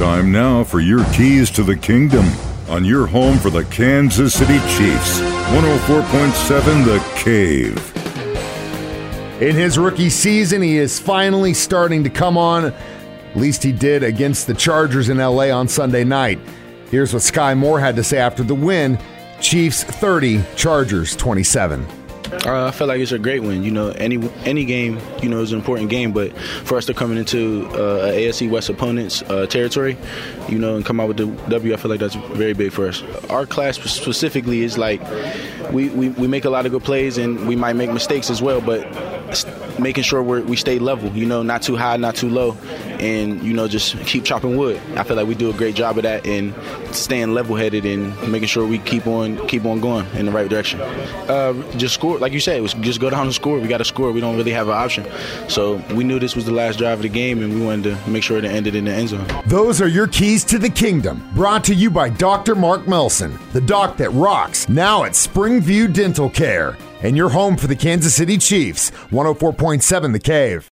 Time now for your keys to the kingdom on your home for the Kansas City Chiefs. 104.7 The Cave. In his rookie season, he is finally starting to come on. At least he did against the Chargers in LA on Sunday night. Here's what Skyy Moore had to say after the win Chiefs 30, Chargers 27. Uh, I feel like it's a great win. You know, any any game, you know, is an important game. But for us to come into uh, a AFC West opponent's uh, territory, you know, and come out with the W, I feel like that's very big for us. Our class specifically is like we, we, we make a lot of good plays and we might make mistakes as well, but making sure we we stay level, you know, not too high, not too low, and you know, just keep chopping wood. I feel like we do a great job of that and staying level-headed and making sure we keep on keep on going in the right direction. Uh, just score, like you said, just go down and score. We got to score. We don't really have an option, so we knew this was the last drive of the game, and we wanted to make sure it ended in the end zone. Those are your keys to the kingdom, brought to you by Dr. Mark Melson, the doc that rocks. Now at Springview Dental Care and your home for the Kansas City Chiefs, 104.7 The Cave.